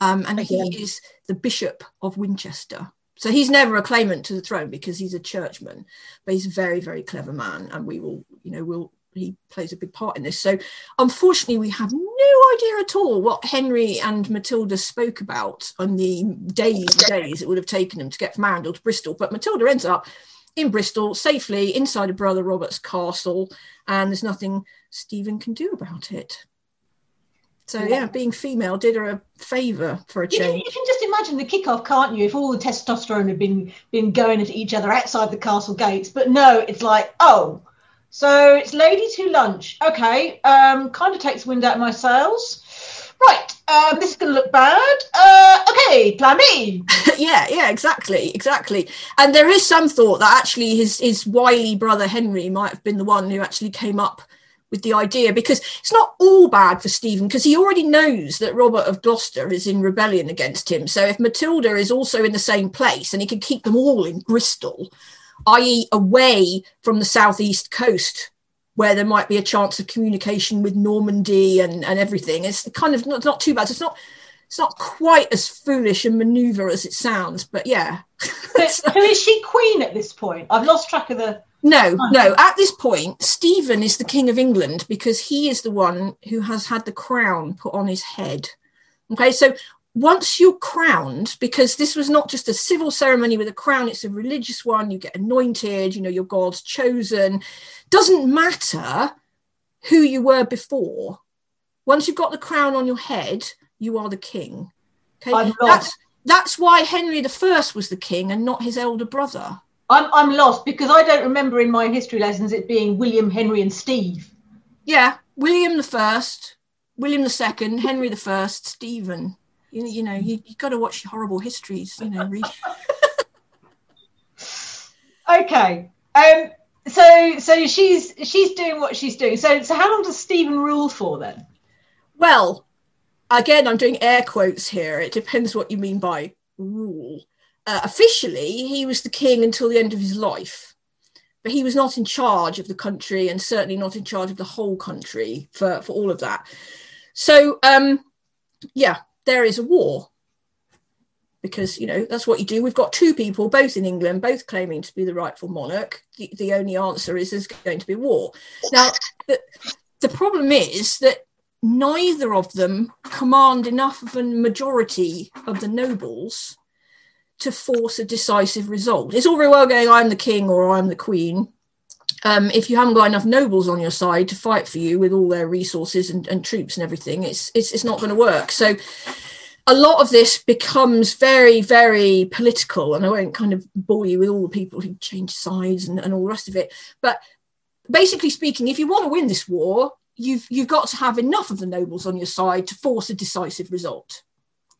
um, and he is the Bishop of Winchester. So he's never a claimant to the throne because he's a churchman, but he's a very very clever man, and we will you know we'll he plays a big part in this. So unfortunately, we have no idea at all what Henry and Matilda spoke about on the days and days it would have taken them to get from Arundel to Bristol. But Matilda ends up in Bristol safely inside of Brother Robert's castle, and there's nothing Stephen can do about it. So yeah, being female did her a favour for a change. You, you, can just imagine the kickoff, can't you? If all the testosterone had been been going at each other outside the castle gates, but no, it's like, oh, so it's lady to lunch. Okay, um, kind of takes wind out of my sails. Right, um, this is going to look bad. Uh, okay, plan B. yeah, yeah, exactly, exactly. And there is some thought that actually his his wily brother Henry might have been the one who actually came up with the idea because it's not all bad for Stephen because he already knows that Robert of Gloucester is in rebellion against him. So if Matilda is also in the same place and he can keep them all in Bristol, i.e., away from the southeast coast, where there might be a chance of communication with Normandy and, and everything. It's kind of not, not too bad. It's not it's not quite as foolish a maneuver as it sounds, but yeah. so is she queen at this point? I've lost track of the. No, no. At this point, Stephen is the king of England because he is the one who has had the crown put on his head. Okay, so once you're crowned, because this was not just a civil ceremony with a crown, it's a religious one, you get anointed, you know, you're God's chosen. Doesn't matter who you were before. Once you've got the crown on your head, you are the king. Okay. That's, that's why Henry I was the king and not his elder brother. I'm, I'm lost because I don't remember in my history lessons it being William, Henry, and Steve. Yeah, William the First, William the Second, Henry the First, Stephen you, you know you, you got to watch horrible histories you know read. Okay um so so she's she's doing what she's doing. So so how long does stephen rule for then? Well again i'm doing air quotes here. It depends what you mean by rule. Uh, officially he was the king until the end of his life but he was not in charge of the country and certainly not in charge of the whole country for for all of that. So um yeah there is a war. Because you know that's what you do. We've got two people both in england both claiming to be the rightful monarch. The, the only answer is there's going to be war. Now the, the problem is that neither of them command enough of a majority of the nobles to force a decisive result. It's all very well going i'm the king or i'm the queen um, if you haven't got enough nobles on your side to fight for you with all their resources and, and troops and everything, it's it's, it's not going to work. So a lot of this becomes very, very political, and I won't kind of bore you with all the people who change sides and, and all the rest of it. But basically speaking, if you want to win this war, you've you've got to have enough of the nobles on your side to force a decisive result.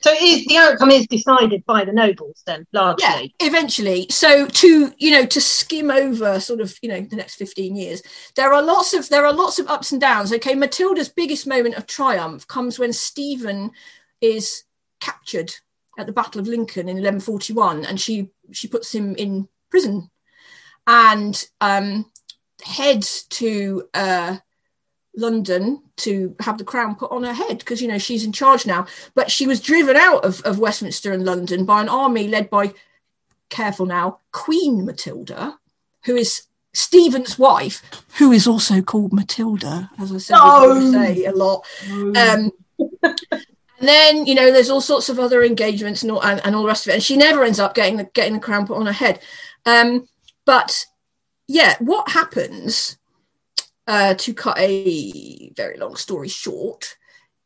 So is the outcome is decided by the nobles then, largely. Yeah, eventually. So to you know to skim over sort of you know the next fifteen years, there are lots of there are lots of ups and downs. Okay, Matilda's biggest moment of triumph comes when Stephen is captured at the Battle of Lincoln in 1141, and she she puts him in prison, and um, heads to uh, London to have the crown put on her head because you know she's in charge now. But she was driven out of, of Westminster and London by an army led by, careful now, Queen Matilda, who is Stephen's wife, who is also called Matilda, as I said, no. say a lot. Um, and then you know there's all sorts of other engagements and all, and, and all the rest of it, and she never ends up getting the, getting the crown put on her head. Um, but yeah, what happens? Uh, to cut a very long story short,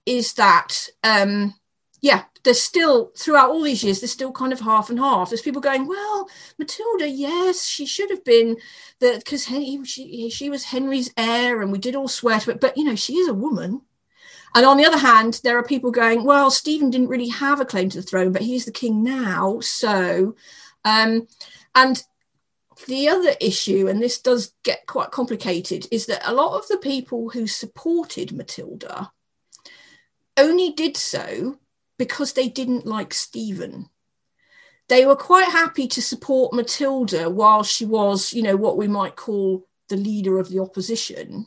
is that um, yeah, there's still throughout all these years, there's still kind of half and half. There's people going, well, Matilda, yes, she should have been that because she she was Henry's heir, and we did all swear to it. But you know, she is a woman. And on the other hand, there are people going, well, Stephen didn't really have a claim to the throne, but he's the king now, so. Um, and the other issue, and this does get quite complicated, is that a lot of the people who supported Matilda only did so because they didn't like Stephen. They were quite happy to support Matilda while she was, you know, what we might call the leader of the opposition.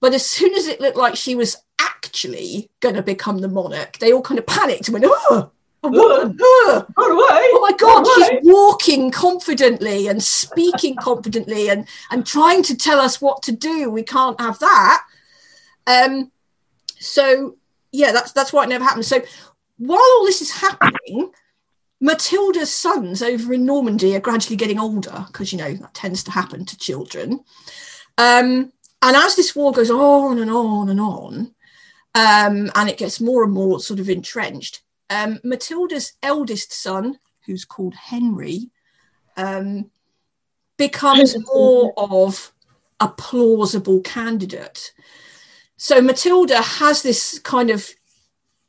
But as soon as it looked like she was actually going to become the monarch, they all kind of panicked and went, oh, a woman. Run away. Oh my God, she's walking confidently and speaking confidently and, and trying to tell us what to do. We can't have that. Um, so, yeah, that's, that's why it never happened. So, while all this is happening, Matilda's sons over in Normandy are gradually getting older because, you know, that tends to happen to children. Um, and as this war goes on and on and on, um, and it gets more and more sort of entrenched, um, Matilda's eldest son, who's called Henry, um, becomes more of a plausible candidate. So Matilda has this kind of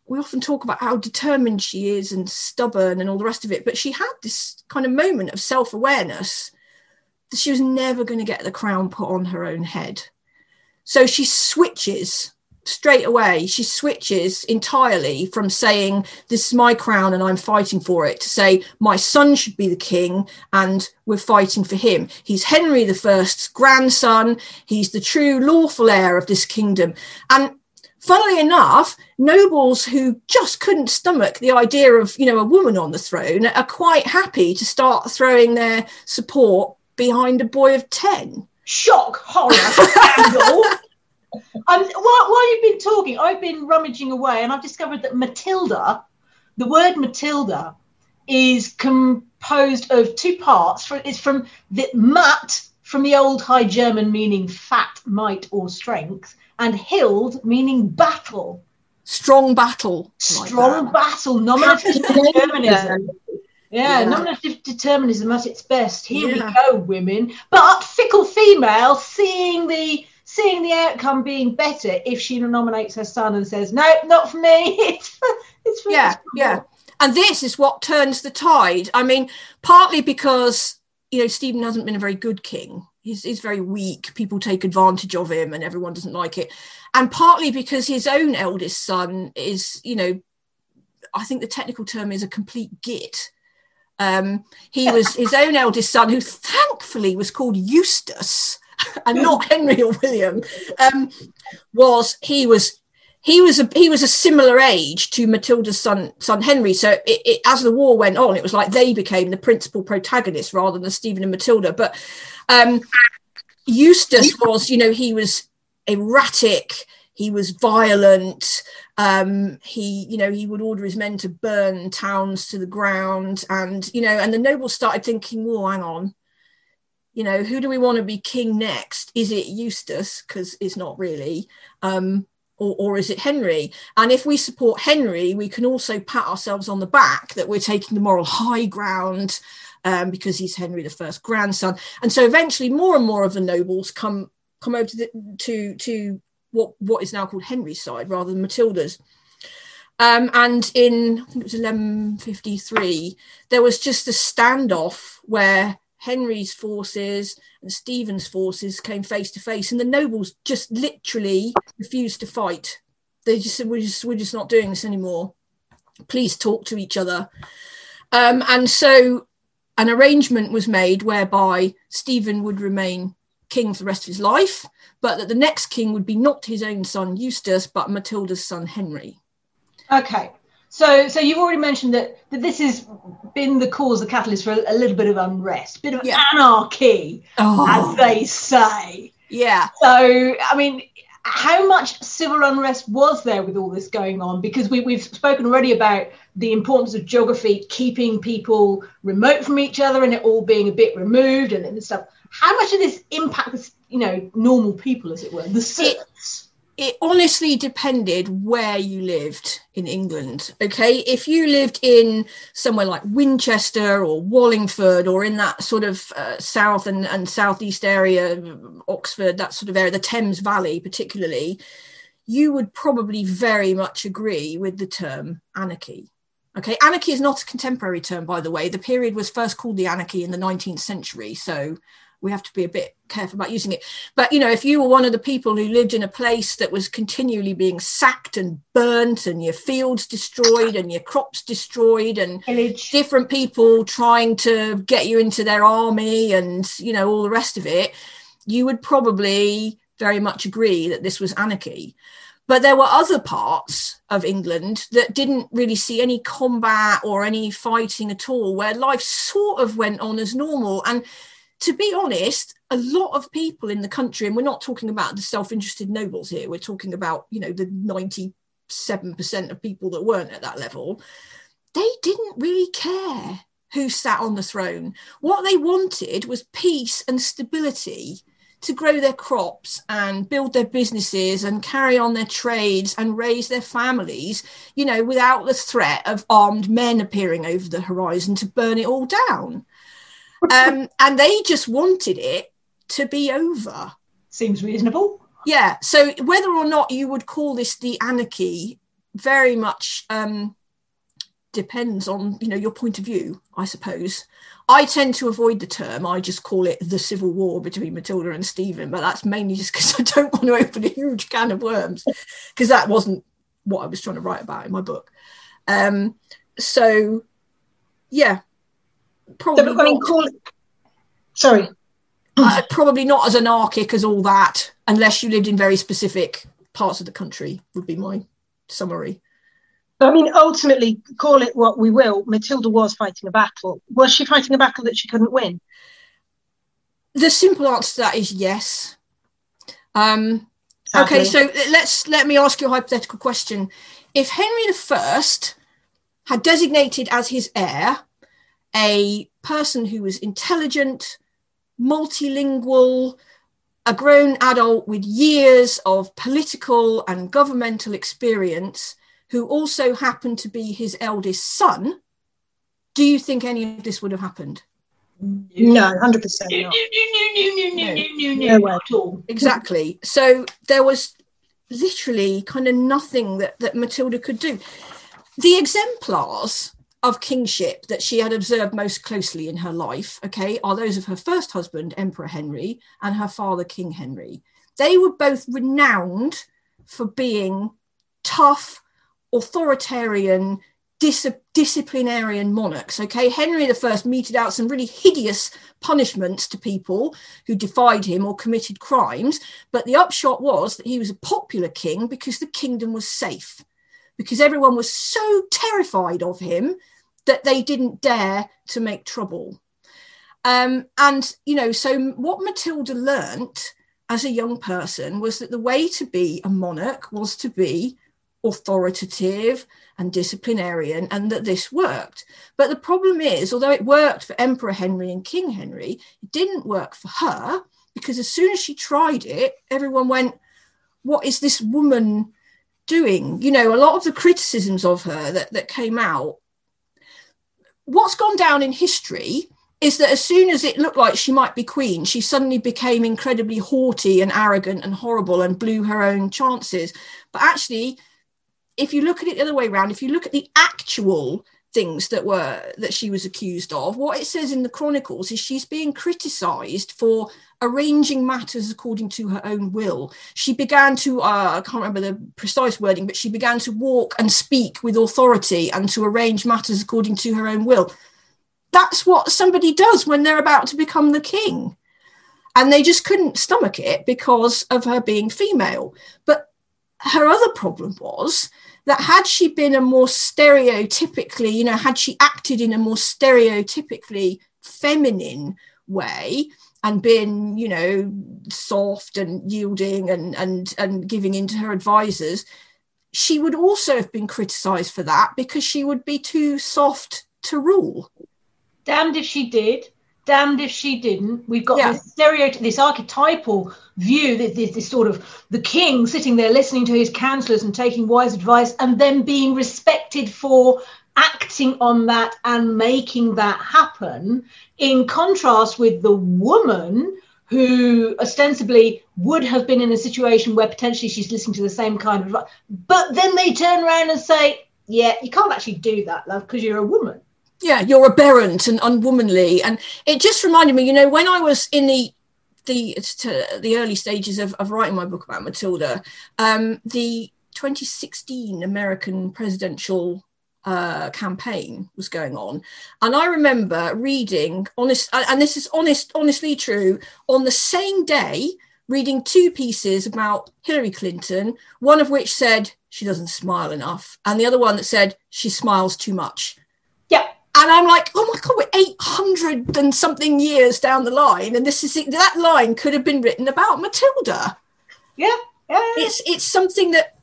we often talk about how determined she is and stubborn and all the rest of it, but she had this kind of moment of self awareness that she was never going to get the crown put on her own head. So she switches straight away she switches entirely from saying this is my crown and i'm fighting for it to say my son should be the king and we're fighting for him. He's henry the first's grandson. He's the true lawful heir of this kingdom. And funnily enough nobles who just couldn't stomach the idea of you know a woman on the throne are quite happy to start throwing their support behind a boy of 10 shock horror scandal um, while, while you've been talking, I've been rummaging away and I've discovered that Matilda, the word Matilda, is composed of two parts. It's from the mat, from the old High German meaning fat, might, or strength, and hild meaning battle. Strong battle. Strong like battle, nominative determinism. Yeah, yeah, nominative determinism at its best. Here yeah. we go, women. But fickle female seeing the seeing the outcome being better if she nominates her son and says, "No, not for me. It's for, it's for yeah, yeah." And this is what turns the tide. I mean, partly because you know Stephen hasn't been a very good king. He's, he's very weak. People take advantage of him, and everyone doesn't like it. And partly because his own eldest son is, you know, I think the technical term is a complete git. Um, he was his own eldest son, who thankfully was called Eustace, and not Henry or William, um, was he was he was a he was a similar age to Matilda's son son Henry. So it, it, as the war went on, it was like they became the principal protagonists rather than Stephen and Matilda. But um, Eustace was, you know, he was erratic. He was violent. Um, he, you know, he would order his men to burn towns to the ground, and you know, and the nobles started thinking, "Well, hang on, you know, who do we want to be king next? Is it Eustace? Because it's not really. Um, or, or is it Henry? And if we support Henry, we can also pat ourselves on the back that we're taking the moral high ground um, because he's Henry the First grandson. And so eventually, more and more of the nobles come come over to the, to to what what is now called Henry's side rather than Matilda's. Um, and in I think it was 1153, there was just a standoff where Henry's forces and Stephen's forces came face to face, and the nobles just literally refused to fight. They just said, "We're just we're just not doing this anymore. Please talk to each other." Um, and so, an arrangement was made whereby Stephen would remain king for the rest of his life, but that the next king would be not his own son Eustace, but Matilda's son Henry. Okay. So, so you've already mentioned that, that this has been the cause, the catalyst for a, a little bit of unrest, a bit of Yeah. anarchy, Oh. as they say. Yeah. So, I mean, how much civil unrest was there with all this going on? Because we, we've spoken already about the importance of geography keeping people remote from each other and it all being a bit removed and, and stuff. How much of this impacts, you know, normal people, as it were, the citizens? It honestly depended where you lived in England. Okay, if you lived in somewhere like Winchester or Wallingford or in that sort of uh, south and, and southeast area, Oxford, that sort of area, the Thames Valley particularly, you would probably very much agree with the term anarchy. Okay, anarchy is not a contemporary term, by the way. The period was first called the anarchy in the 19th century, so we have to be a bit careful about using it. But you know, if you were one of the people who lived in a place that was continually being sacked and burnt, and your fields destroyed, and your crops destroyed, and Village. different people trying to get you into their army, and you know all the rest of it, you would probably very much agree that this was anarchy. But there were other parts of England that didn't really see any combat or any fighting at all, where life sort of went on as normal. And to be honest, a lot of people in the country, and we're not talking about the self-interested nobles here, we're talking about, you know, the 97% of people that weren't at that level, they didn't really care who sat on the throne. What they wanted was peace and stability to grow their crops and build their businesses and carry on their trades and raise their families, you know, without the threat of armed men appearing over the horizon to burn it all down. Um, and they just wanted it to be over. Seems reasonable. Yeah. So whether or not you would call this the anarchy very much um, depends on you know your point of view, I suppose. I tend to avoid the term. I just call it the civil war between Matilda and Stephen, but that's mainly just because I don't want to open a huge can of worms because that wasn't what I was trying to write about in my book. Um, so, yeah, probably. So, I mean, not- call it. Sorry. uh, probably not as anarchic as all that, unless you lived in very specific parts of the country. Would be my summary. I mean, ultimately, call it what we will. Matilda was fighting a battle. Was she fighting a battle that she couldn't win? The simple answer to that is yes. Um, okay, so let's let me ask you a hypothetical question. If Henry I had designated as his heir a person who was intelligent, multilingual, a grown adult with years of political and governmental experience, who also happened to be his eldest son, do you think any of this would have happened? no, hundred percent No, no, not. no, no, no, no, no, no, No no, way. at all. exactly so there was literally kind of nothing that, that matilda could do the exemplars of kingship that she had observed most closely in her life okay are those of her first husband emperor henry and her father king henry they were both renowned for being tough authoritarian dis- disciplinarian monarchs okay henry i meted out some really hideous punishments to people who defied him or committed crimes. But the upshot was that he was a popular king because the kingdom was safe, because everyone was so terrified of him that they didn't dare to make trouble. Um, and, you know, so what Matilda learnt as a young person was that the way to be a monarch was to be authoritative and disciplinarian, and that this worked. But the problem is, although it worked for Emperor Henry and King Henry, it didn't work for her because as soon as she tried it, everyone went, What is this woman doing. You know, a lot of the criticisms of her that, that came out, what's gone down in history is that as soon as it looked like she might be queen, she suddenly became incredibly haughty and arrogant and horrible and blew her own chances. But actually, if you look at it the other way around, if you look at the actual things that were that she was accused of. What it says in the chronicles is she's being criticized for arranging matters according to her own will. She began to uh, i can't remember the precise wording but she began to walk and speak with authority and to arrange matters according to her own will. That's what somebody does when they're about to become the king. And they just couldn't stomach it because of her being female. But her other problem was that had she been a more stereotypically, you know, had she acted in a more stereotypically feminine way and been, you know, soft and yielding and and and giving in to her advisors, she would also have been criticized for that because she would be too soft to rule. Damned if she did damned if she didn't. We've got yeah. this stereotype, this archetypal view, this, this, this, sort of the king sitting there listening to his counselors and taking wise advice, and then being respected for acting on that and making that happen. In contrast with the woman who ostensibly would have been in a situation where potentially she's listening to the same kind of, but then they turn around and say, "Yeah, you can't actually do that, love, because you're a woman." Yeah you're aberrant and unwomanly and it just reminded me you know when i was in the the the early stages of, of writing my book about matilda um, the 2016 american presidential uh, campaign was going on. And i remember reading honest and this is honest honestly true on the same day reading two pieces about hillary clinton one of which said she doesn't smile enough and the other one that said she smiles too much. Yeah and I'm like, oh my god, we're 800 and something years down the line, and this is that line could have been written about Matilda. Yeah, yeah. It's it's something that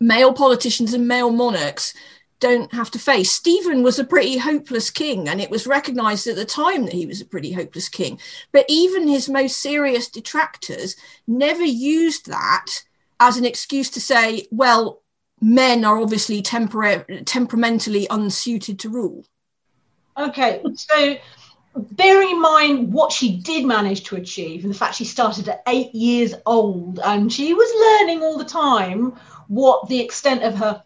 male politicians and male monarchs don't have to face. Stephen was a pretty hopeless king, and it was recognised at the time that he was a pretty hopeless king. But even his most serious detractors never used that as an excuse to say, well, men are obviously tempera- temperamentally unsuited to rule. Okay, so bearing in mind what she did manage to achieve and the fact she started at eight years old and she was learning all the time what the extent of her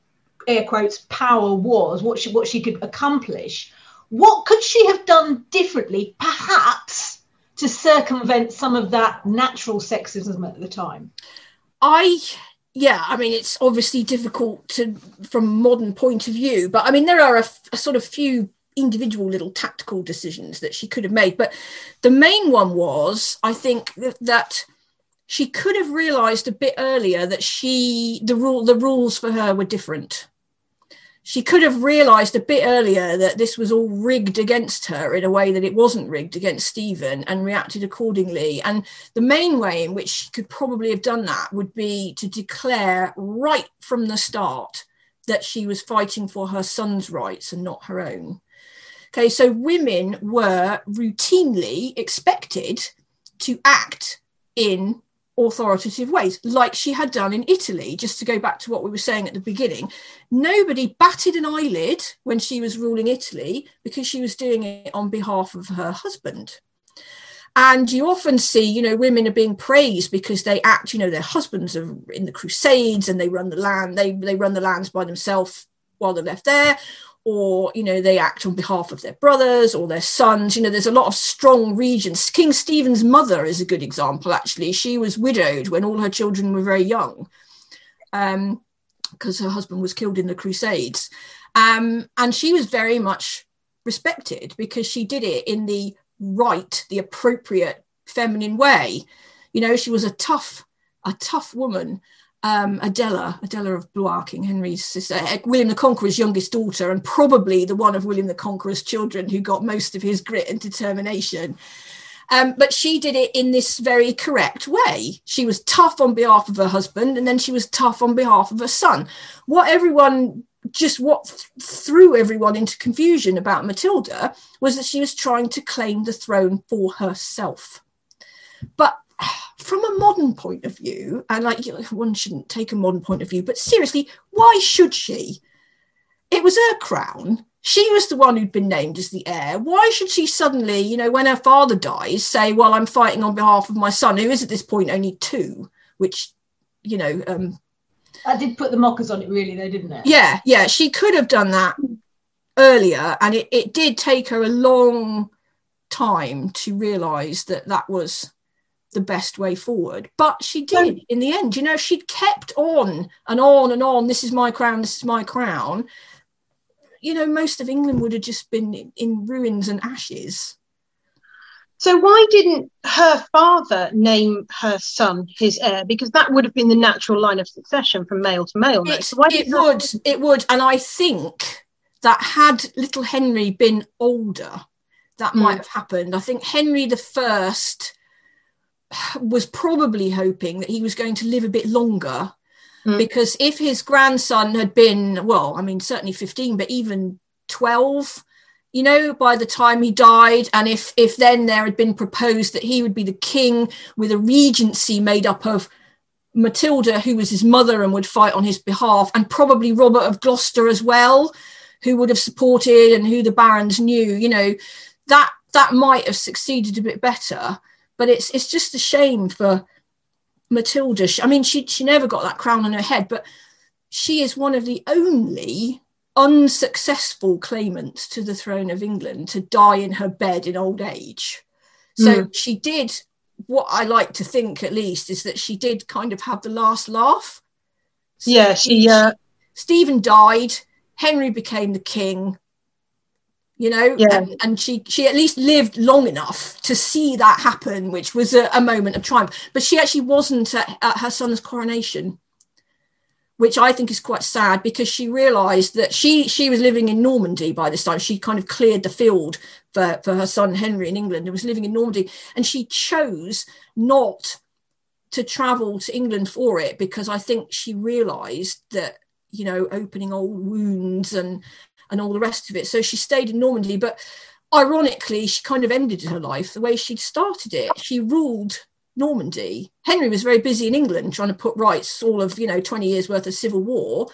air quotes power was, what she what she could accomplish. What could she have done differently, perhaps, to circumvent some of that natural sexism at the time? I yeah, I mean, it's obviously difficult to from modern point of view, but I mean, there are a, a sort of few individual little tactical decisions that she could have made. But the main one was, I think, that she could have realized a bit earlier that she the rule the rules for her were different. She could have realized a bit earlier that this was all rigged against her in a way that it wasn't rigged against Stephen and reacted accordingly. And the main way in which she could probably have done that would be to declare right from the start that she was fighting for her son's rights and not her own. Okay, so women were routinely expected to act in authoritative ways, like she had done in Italy. Just to go back to what we were saying at the beginning, nobody batted an eyelid when she was ruling Italy because she was doing it on behalf of her husband. And you often see, you know, women are being praised because they act, you know, their husbands are in the Crusades and they run the land, they, they run the lands by themselves while they're left there, or you know they act on behalf of their brothers or their sons. You know there's a lot of strong regents. King stephen's mother is a good example actually. She was widowed when all her children were very young um because her husband was killed in the crusades. Um and she was very much respected because she did it in the right the appropriate feminine way. You know she was a tough a tough woman um, Adela, Adela of Blois, King Henry's sister, eh, William the Conqueror's youngest daughter, and probably the one of William the Conqueror's children who got most of his grit and determination. Um, but she did it in this very correct way. She was tough on behalf of her husband, and then she was tough on behalf of her son. What everyone just what th- threw everyone into confusion about Matilda was that she was trying to claim the throne for herself. But from a modern point of view, and like one shouldn't take a modern point of view, but seriously, why should she? It was her crown. She was the one who'd been named as the heir. Why should she suddenly, you know, when her father dies, say, "Well, I'm fighting on behalf of my son, who is at this point only two, which, you know, um, that did put the mockers on it, really, though, didn't it? Yeah, yeah. She could have done that earlier, and it, it did take her a long time to realise that that was the best way forward. But she did in the end. You know, she'd kept on and on and on. This is my crown. This is my crown. You know, most of England would have just been in, in ruins and ashes. So why didn't her father name her son his heir? Because that would have been the natural line of succession from male to male. It, so it would, it would, and I think that had little Henry been older, that mm. might have happened. I think Henry the First was probably hoping that he was going to live a bit longer mm. because if his grandson had been well i mean certainly 15 but even 12 you know by the time he died and if if then there had been proposed that he would be the king with a regency made up of matilda who was his mother and would fight on his behalf and probably robert of gloucester as well who would have supported and who the barons knew you know that that might have succeeded a bit better but it's it's just a shame for Matilda. I mean, she she never got that crown on her head, but she is one of the only unsuccessful claimants to the throne of England to die in her bed in old age. So mm. she did what I like to think, at least, is that she did kind of have the last laugh. So yeah, she. Uh... Stephen died. Henry became the king you know yeah. and, and, she she at least lived long enough to see that happen which was a, a moment of triumph. But she actually wasn't at, at, her son's coronation which i think is quite sad because she realized that she she was living in normandy by this time. She kind of cleared the field for, for her son henry in england and was living in normandy. And she chose not to travel to england for it because i think she realized that you know opening old wounds and and all the rest of it. So she stayed in Normandy, but ironically, she kind of ended her life the way she'd started it. She ruled Normandy. Henry was very busy in England trying to put rights all of, you know, 20 years worth of civil war.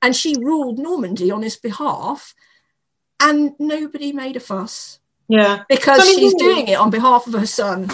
And she ruled Normandy on his behalf. And nobody made a fuss. Yeah. Because so, I mean, she's doing it on behalf of her son.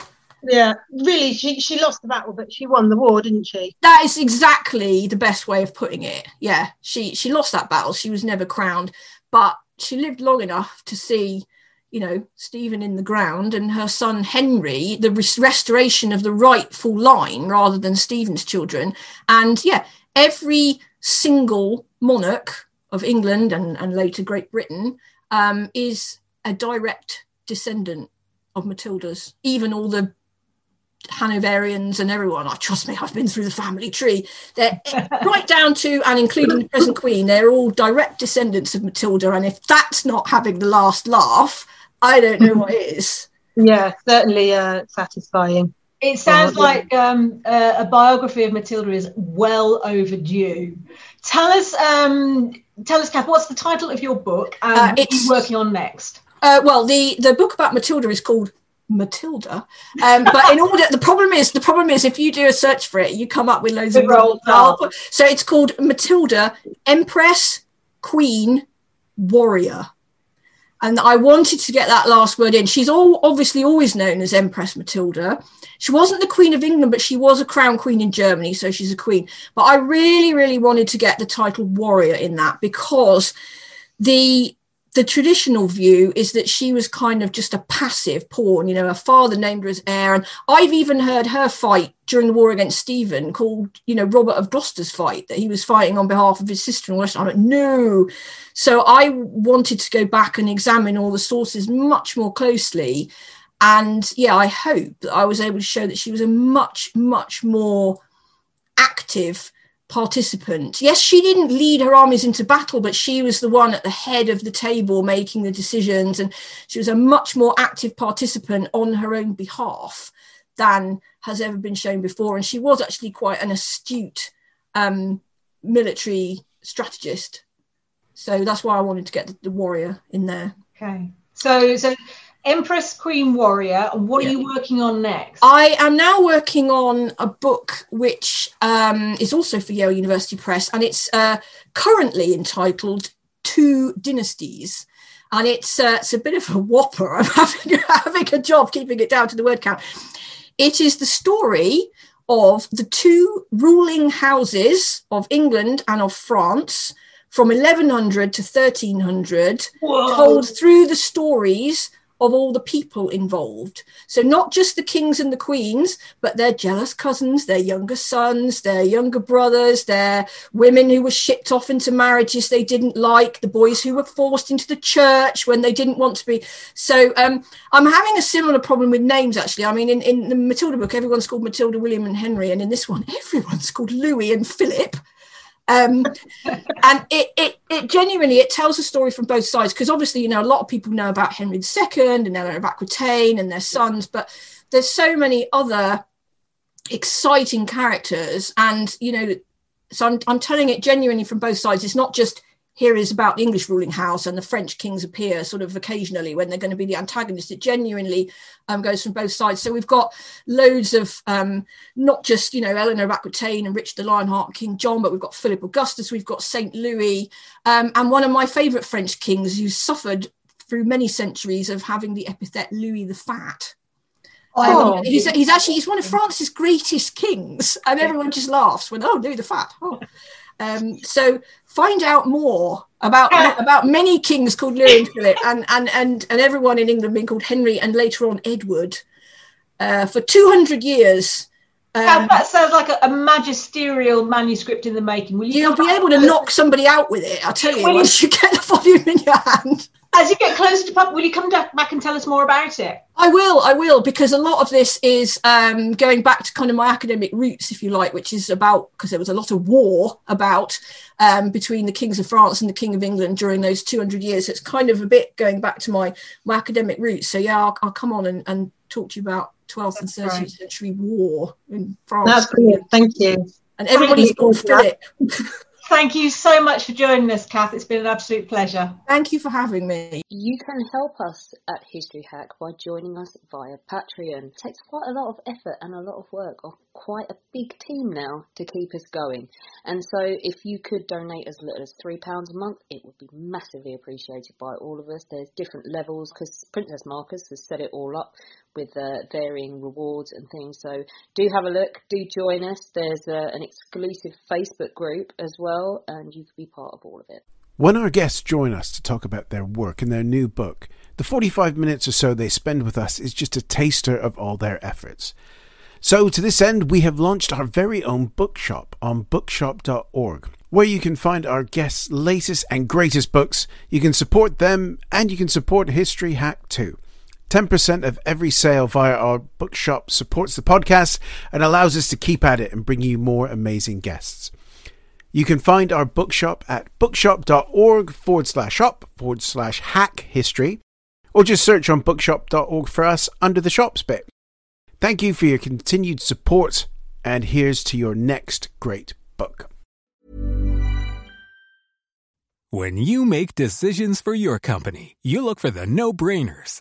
Yeah, really, she, she lost the battle, but she won the war, didn't she? That is exactly the best way of putting it. Yeah, she she lost that battle. She was never crowned, but she lived long enough to see you know stephen in the ground and her son henry the restoration of the rightful line rather than stephen's children. And yeah every single monarch of england and, and later great britain um, is a direct descendant of matilda's even all the Hanoverians and everyone. Oh, trust me, I've been through the family tree. They're right down to and including the present queen. They're all direct descendants of Matilda, and if that's not having the last laugh, I don't know what is. Yeah, certainly uh, satisfying. It sounds like um, uh, a biography of Matilda is well overdue. Tell us, um, tell us, Kath, what's the title of your book? And uh, what are you working on next? Uh, well, the the book about Matilda is called Matilda. Um, but in order, the problem is, the problem is, if you do a search for it, you come up with loads of roles. So it's called Matilda, Empress, Queen, Warrior. And I wanted to get that last word in. She's all obviously always known as Empress Matilda. She wasn't the Queen of England, but she was a crown queen in Germany, so she's a queen. But I really, really wanted to get the title warrior in that because the the traditional view is that she was kind of just a passive pawn. You know, her father named her as heir. And I've even heard her fight during the war against Stephen, called, you know, Robert of Gloucester's fight, that he was fighting on behalf of his sister in law. I'm like, no. So I wanted to go back and examine all the sources much more closely. And yeah, I hope that I was able to show that she was a much, much more active participant. Yes, she didn't lead her armies into battle, but she was the one at the head of the table making the decisions, and she was a much more active participant on her own behalf than has ever been shown before. And she was actually quite an astute um, military strategist. So that's why I wanted to get the, the warrior in there. Okay. So, so Empress Queen Warrior. What Yeah. are you working on next? I am now working on a book which um, is also for Yale University Press, and it's uh, currently entitled Two Dynasties. And it's uh, it's a bit of a whopper. I'm having, having a job keeping it down to the word count. It is the story of the two ruling houses of England and of France from 1100 to 1300 Whoa. told through the stories of all the people involved. So not just the kings and the queens, but their jealous cousins, their younger sons, their younger brothers, their women who were shipped off into marriages they didn't like, the boys who were forced into the church when they didn't want to be. So um, I'm having a similar problem with names actually. I mean, in, in the Matilda book, everyone's called Matilda, William, and Henry, and in this one, everyone's called Louis and Philip um and it, it it genuinely it tells a story from both sides because obviously you know a lot of people know about henry ii and eleanor of aquitaine and their sons but there's so many other exciting characters. And you know so I'm, I'm telling it genuinely from both sides. It's not just here is about the english ruling house and the french kings appear sort of occasionally when they're going to be the antagonist it genuinely um, goes from both sides so we've got loads of um, not just you know Eleanor of Aquitaine and Richard the Lionheart, King John, but we've got Philip Augustus, we've got Saint Louis, um, and one of my favourite French kings who suffered through many centuries of having the epithet Louis the Fat. Oh, Um, he's, he's actually he's one of France's greatest kings, and everyone just laughs when oh Louis the Fat. Oh. Um, so find out more about about many kings called Louis and Philip, and and and and everyone in England being called Henry, and later on Edward. Uh, for two hundred years, That- um, that sounds like a, a magisterial manuscript in the making. Will you you'll be able to knock somebody out with it. I'll tell you Will you- once you get the volume in your hand. As you get closer to pub? Will you come back and tell us more about it? I will, I will, because a lot of this is um, going back to kind of my academic roots, if you like, which is about because there was a lot of war about um, between the kings of France and the King of England during those 200 years. It's kind of a bit going back to my my academic roots. So yeah, I'll, I'll come on and, and talk to you about 12th and 13th great. century war in France. That's brilliant. Thank you. and everybody's Thank you. called Philip. Thank you so much for joining us, Kath. It's been an absolute pleasure. Thank you for having me. You can help us at History Hack by joining us via Patreon. It takes quite a lot of effort and a lot of work of quite a big team now to keep us going. And so if you could donate as little as £3 a month, it would be massively appreciated by all of us. There's different levels because Princess Marcus has set it all up with uh, varying rewards and things. So do have a look, do join us. There's uh, an exclusive Facebook group as well, and you can be part of all of it. When our guests join us to talk about their work and their new book, the 45 minutes or so they spend with us is just a taster of all their efforts. So, to this end, we have launched our very own bookshop on bookshop.org, where you can find our guests' latest and greatest books. You can support them and you can support History Hack too. 10% of every sale via our bookshop supports the podcast and allows us to keep at it and bring you more amazing guests. You can find our bookshop at bookshop.org forward slash shop forward slash hack history, or just search on bookshop.org for us under the shops bit. Thank you for your continued support, and here's to your next great book. When you make decisions for your company, you look for the no brainers.